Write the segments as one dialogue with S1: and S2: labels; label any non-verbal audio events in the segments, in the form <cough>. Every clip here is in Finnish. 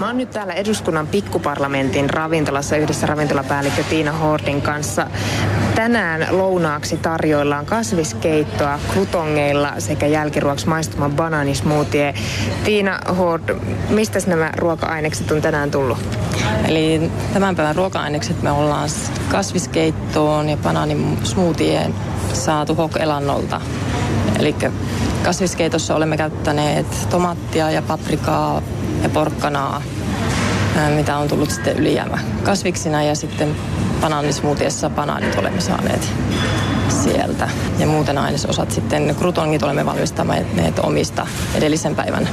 S1: Mä oon nyt täällä eduskunnan pikkuparlamentin ravintolassa yhdessä ravintolapäällikkö Tiina Hordin kanssa. Tänään lounaaksi tarjoillaan kasviskeittoa krutongeilla sekä jälkiruoksi maistuman banaanismoothie. Tiina Hord, mistä nämä ruoka-ainekset on tänään tullut?
S2: Eli tämän päivän ruoka-ainekset me ollaan kasviskeittoon ja banaanismoothien saatu hokelannolta. Eli kasviskeitossa olemme käyttäneet tomaattia ja paprikaa ja porkkanaa, mitä on tullut sitten ylijäämä kasviksina ja sitten banaanismuutiessa banaanit olemme saaneet sieltä. Ja muuten ainesosat sitten, krutongit olemme valmistaneet omista edellisen päivän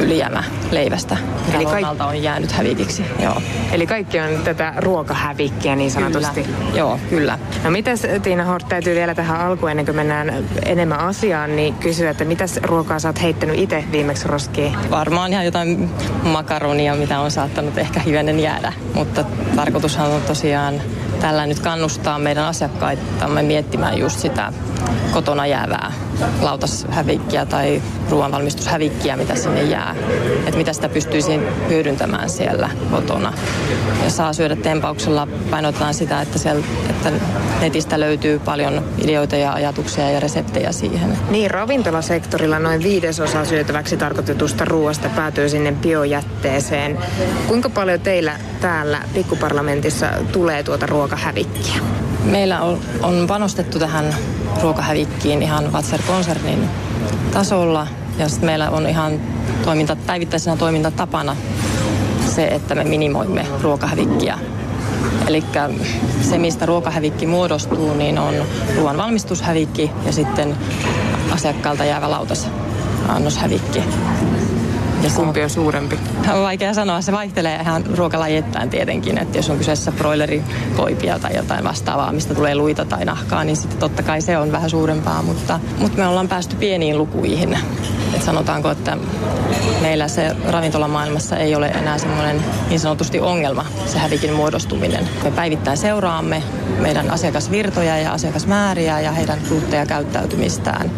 S2: ylijäämä leivästä, mikä Eli kaik- on jäänyt hävikiksi. Joo.
S1: Eli kaikki on tätä ruokahävikkiä niin sanotusti?
S2: Kyllä. Joo, kyllä.
S1: No mitäs Tiina Hort, täytyy vielä tähän alkuun ennen kuin mennään enemmän asiaan, niin kysyä, että mitäs ruokaa sä oot heittänyt itse viimeksi roskiin?
S2: Varmaan ihan jotain makaronia, mitä on saattanut ehkä hivenen jäädä, mutta tarkoitushan on tosiaan tällä nyt kannustaa meidän asiakkaitamme miettimään just sitä kotona jäävää lautashävikkiä tai ruoanvalmistushävikkiä, mitä sinne jää. Että mitä sitä pystyisi hyödyntämään siellä kotona. Ja saa syödä tempauksella painotetaan sitä, että, siellä, että netistä löytyy paljon ideoita ja ajatuksia ja reseptejä siihen.
S1: Niin, ravintolasektorilla noin viidesosa syötäväksi tarkoitetusta ruoasta päätyy sinne biojätteeseen. Kuinka paljon teillä täällä pikkuparlamentissa tulee tuota ruokahävikkiä?
S2: Meillä on, on panostettu tähän ruokahävikkiin ihan Vatser-konsernin tasolla. Ja sitten meillä on ihan toiminta, päivittäisenä toimintatapana se, että me minimoimme ruokahävikkiä. Eli se, mistä ruokahävikki muodostuu, niin on ruoan valmistushävikki ja sitten asiakkaalta jäävä lautas annoshävikki.
S1: Ja kumpi on suurempi?
S2: On vaikea sanoa. Se vaihtelee ihan ruokalajittain tietenkin. Että jos on kyseessä broilerikoipia tai jotain vastaavaa, mistä tulee luita tai nahkaa, niin sitten totta kai se on vähän suurempaa. Mutta, mutta me ollaan päästy pieniin lukuihin. Sanotaanko, että meillä se ravintolamaailmassa ei ole enää semmoinen niin sanotusti ongelma, se hävikin muodostuminen. Me päivittäin seuraamme meidän asiakasvirtoja ja asiakasmääriä ja heidän kuluttajakäyttäytymistään.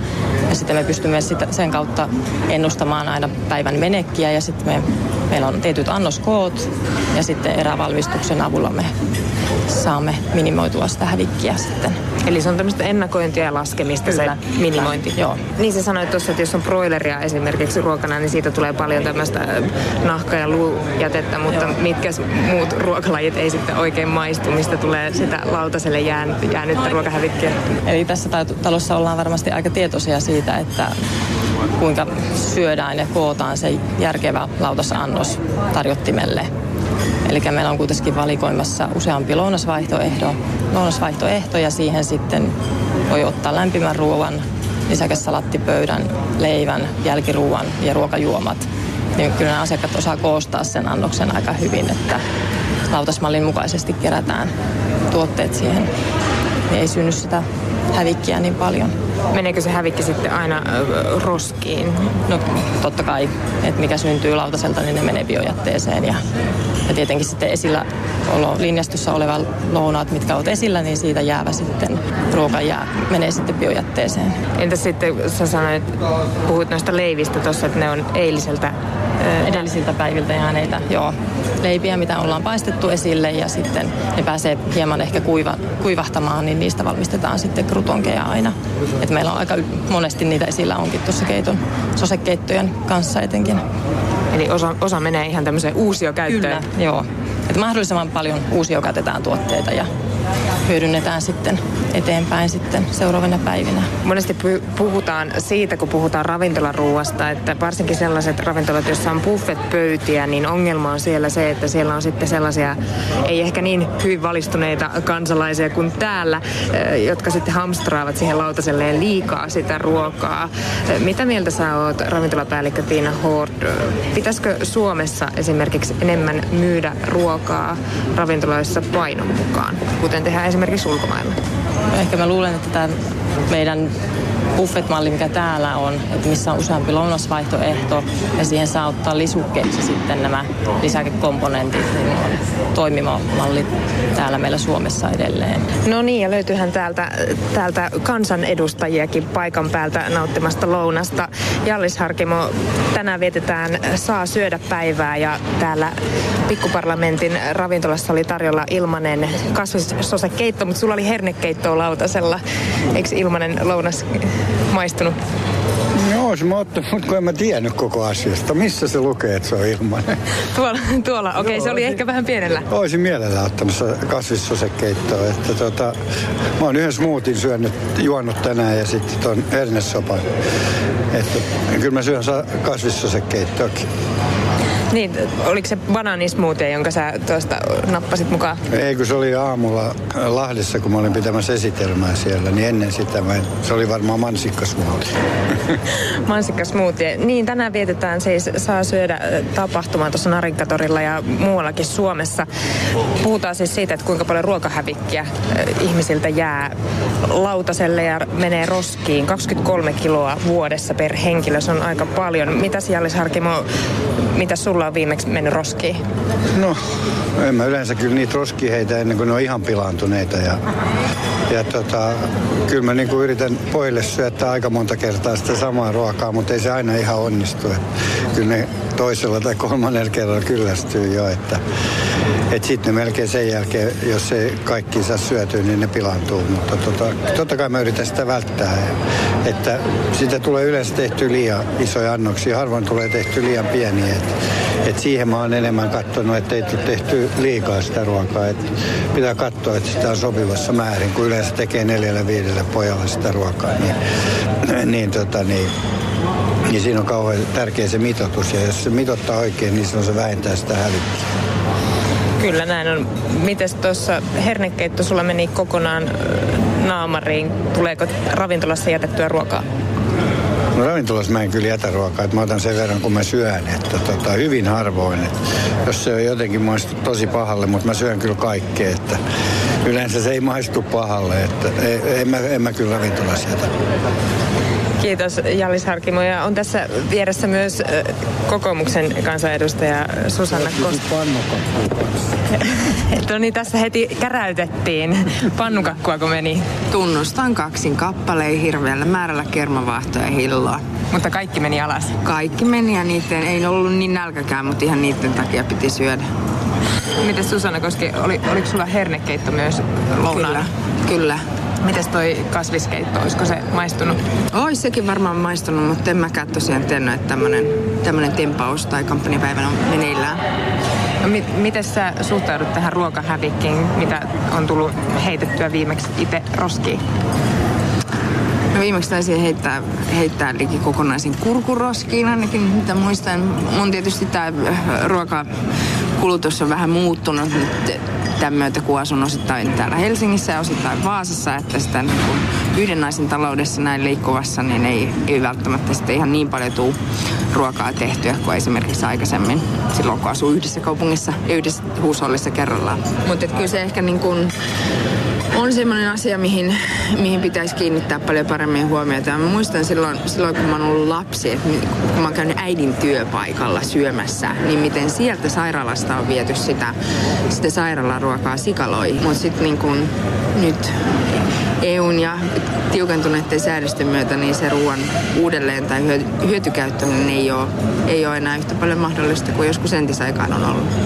S2: Ja sitten me pystymme sen kautta ennustamaan aina päivän menekkiä ja sitten me, meillä on tietyt annoskoot ja sitten erävalmistuksen avulla me saamme minimoitua sitä hävikkiä sitten.
S1: Eli se on tämmöistä ennakointia ja laskemista Kyllä. se minimointi.
S2: Kyllä. Joo.
S1: Niin se sanoit tuossa, että jos on broileria esimerkiksi ruokana, niin siitä tulee paljon tämmöistä nahka- ja luujätettä, mutta Joo. mitkä muut ruokalajit ei sitten oikein maistu, mistä tulee sitä lautaselle jään, jäänyttä ruokahävikkiä.
S2: Eli tässä talossa ollaan varmasti aika tietoisia siitä, että kuinka syödään ja kootaan se järkevä lautasannos tarjottimelle. Eli meillä on kuitenkin valikoimassa useampi lounasvaihtoehto, lounasvaihtoehto ja siihen sitten voi ottaa lämpimän ruoan, lisäksi salattipöydän, leivän, jälkiruuan ja ruokajuomat. Niin kyllä nämä asiakkaat osaa koostaa sen annoksen aika hyvin, että lautasmallin mukaisesti kerätään tuotteet siihen. Niin ei synny sitä hävikkiä niin paljon.
S1: Meneekö se hävikki sitten aina roskiin?
S2: No totta kai, että mikä syntyy lautaselta, niin ne menee biojätteeseen ja, ja tietenkin sitten esillä olo, linjastossa oleva lounaat, mitkä ovat esillä, niin siitä jäävä sitten ruoka jää, menee sitten biojätteeseen.
S1: Entä sitten, sä sanoit, puhut noista leivistä tuossa, että ne on eiliseltä
S2: edellisiltä päiviltä jääneitä joo, leipiä, mitä ollaan paistettu esille ja sitten ne pääsee hieman ehkä kuiva, kuivahtamaan, niin niistä valmistetaan sitten krutonkeja aina. Et meillä on aika monesti niitä esillä onkin tuossa keiton sosekeittojen kanssa etenkin.
S1: Eli osa, osa menee ihan tämmöiseen uusiokäyttöön?
S2: Kyllä, joo. Et mahdollisimman paljon uusiokäytetään tuotteita ja hyödynnetään sitten eteenpäin sitten seuraavina päivinä.
S1: Monesti puhutaan siitä, kun puhutaan ravintolaruuasta, että varsinkin sellaiset ravintolat, joissa on buffet-pöytiä, niin ongelma on siellä se, että siellä on sitten sellaisia, ei ehkä niin hyvin valistuneita kansalaisia kuin täällä, eh, jotka sitten hamstraavat siihen lautaselleen liikaa sitä ruokaa. Eh, mitä mieltä sä oot, ravintolapäällikkö Tiina Hord? Pitäisikö Suomessa esimerkiksi enemmän myydä ruokaa ravintoloissa painon mukaan, kuten tehdään esimerkiksi ulkomailla?
S2: Ehkä mä luulen, että tämä meidän buffet-malli, mikä täällä on, että missä on useampi lounasvaihtoehto ja siihen saa ottaa lisukkeeksi sitten nämä lisäkekomponentit, niin on toimiva malli täällä meillä Suomessa edelleen.
S1: No niin, ja löytyyhän täältä, täältä kansanedustajiakin paikan päältä nauttimasta lounasta. Jallis Harkimo, tänään vietetään Saa syödä päivää ja täällä Pikkuparlamentin ravintolassa oli tarjolla ilmanen kasvissosekeitto, mutta sulla oli hernekeittoa lautasella. Eikö ilmanen lounas maistunut?
S3: No, olisi mä ottanut, mutta kun en mä tiennyt koko asiasta. Missä se lukee, että se on ilmanen? <laughs>
S1: Tuolla, tuolla. okei, okay, se oli ehkä vähän pienellä.
S3: Olisin mielellä ottanut kasvissosekeittoa. Että tota, mä oon yhden smoothin syönyt, juonut tänään ja sitten ton hernesopan. Että kyllä mä syön kasvissosekeittoakin.
S1: Niin, oliko se banaanismoothie, jonka sä tuosta nappasit mukaan?
S3: Ei, kun se oli aamulla Lahdessa, kun mä olin pitämässä esitelmää siellä, niin ennen sitä mä en, se oli varmaan mansikkasmoothie. <laughs>
S1: mansikkasmoothie. Niin, tänään vietetään siis Saa syödä tapahtumaa tuossa Narinkatorilla ja muuallakin Suomessa. Puhutaan siis siitä, että kuinka paljon ruokahävikkiä ihmisiltä jää lautaselle ja menee roskiin. 23 kiloa vuodessa per henkilö, se on aika paljon. Mitä Jallis Harkimo, mitä sulla sulla on viimeksi mennyt roskiin?
S3: No, en mä yleensä kyllä niitä roskiin heitä ennen kuin ne on ihan pilaantuneita. Ja, ja tota, kyllä mä niinku yritän pojille syöttää aika monta kertaa sitä samaa ruokaa, mutta ei se aina ihan onnistu. Et kyllä ne toisella tai kolmannella kerralla kyllästyy jo, että et sitten melkein sen jälkeen, jos se kaikki saa syötyä, niin ne pilaantuu. Mutta tota, totta kai mä yritän sitä välttää. Että sitä tulee yleensä tehty liian isoja annoksia. Harvoin tulee tehty liian pieniä. Et, et siihen mä oon enemmän katsonut, että ei tule tehty liikaa sitä ruokaa. Et pitää katsoa, että sitä on sopivassa määrin, kun yleensä tekee neljällä viidellä pojalla sitä ruokaa. Niin, niin, tota, niin niin siinä on kauhean tärkeä se mitoitus. Ja jos se mitottaa oikein, niin silloin se vähentää sitä hävikkiä.
S1: Kyllä näin on. Mites tuossa hernekeitto sulla meni kokonaan naamariin? Tuleeko ravintolassa jätettyä ruokaa?
S3: No ravintolassa mä en kyllä jätä ruokaa, että mä otan sen verran kun mä syön, että tota, hyvin harvoin. Että jos se on jotenkin maistu tosi pahalle, mutta mä syön kyllä kaikkea, että yleensä se ei maistu pahalle, että en, mä, en mä kyllä ravintolassa jätä.
S1: Kiitos Jallis Harkimo. Ja on tässä vieressä myös kokoomuksen kansanedustaja Susanna Kosta. <laughs> no niin, tässä heti käräytettiin. Pannukakkua kun meni.
S4: Tunnustan kaksin kappaleen hirveällä määrällä kermavaahtoa ja hilloa.
S1: Mutta kaikki meni alas?
S4: Kaikki meni ja niiden ei ollut niin nälkäkään, mutta ihan niiden takia piti syödä.
S1: Miten Susanna Koski, oli, oliko sulla hernekeitto myös lounaana?
S4: Kyllä, kyllä.
S1: Mites toi kasviskeitto, olisiko se maistunut?
S4: Ois sekin varmaan maistunut, mutta en mäkään tosiaan tiennyt, että tämmönen, tämmönen tempaus tai kampanjapäivänä on meneillään.
S1: No, mit, miten sä suhtaudut tähän ruokahävikkiin, mitä on tullut heitettyä viimeksi itse roskiin?
S4: No viimeksi taisin heittää, heittää liki kokonaisen kurkuroskiin ainakin, mitä muistan. Mun tietysti tämä ruokakulutus on vähän muuttunut nyt tämän myötä, kun asun osittain täällä Helsingissä ja osittain Vaasassa, että sitä niin kuin yhden naisen taloudessa näin liikkuvassa, niin ei, ei välttämättä sitten ihan niin paljon tuu ruokaa tehtyä kuin esimerkiksi aikaisemmin silloin, kun asuu yhdessä kaupungissa ja yhdessä huushollissa kerrallaan. Mutta kyllä se ehkä niin kuin on semmoinen asia, mihin, mihin pitäisi kiinnittää paljon paremmin huomiota. Mä muistan silloin, silloin, kun mä oon ollut lapsi, että kun mä oon käynyt äidin työpaikalla syömässä, niin miten sieltä sairaalasta on viety sitä, sitä sairaalaruokaa sikaloihin. Mutta sitten niin kun nyt EUn ja tiukentuneiden säädösten myötä niin se ruoan uudelleen tai hyötykäyttäminen ei ole, ei ole enää yhtä paljon mahdollista kuin joskus entisaikaan on ollut.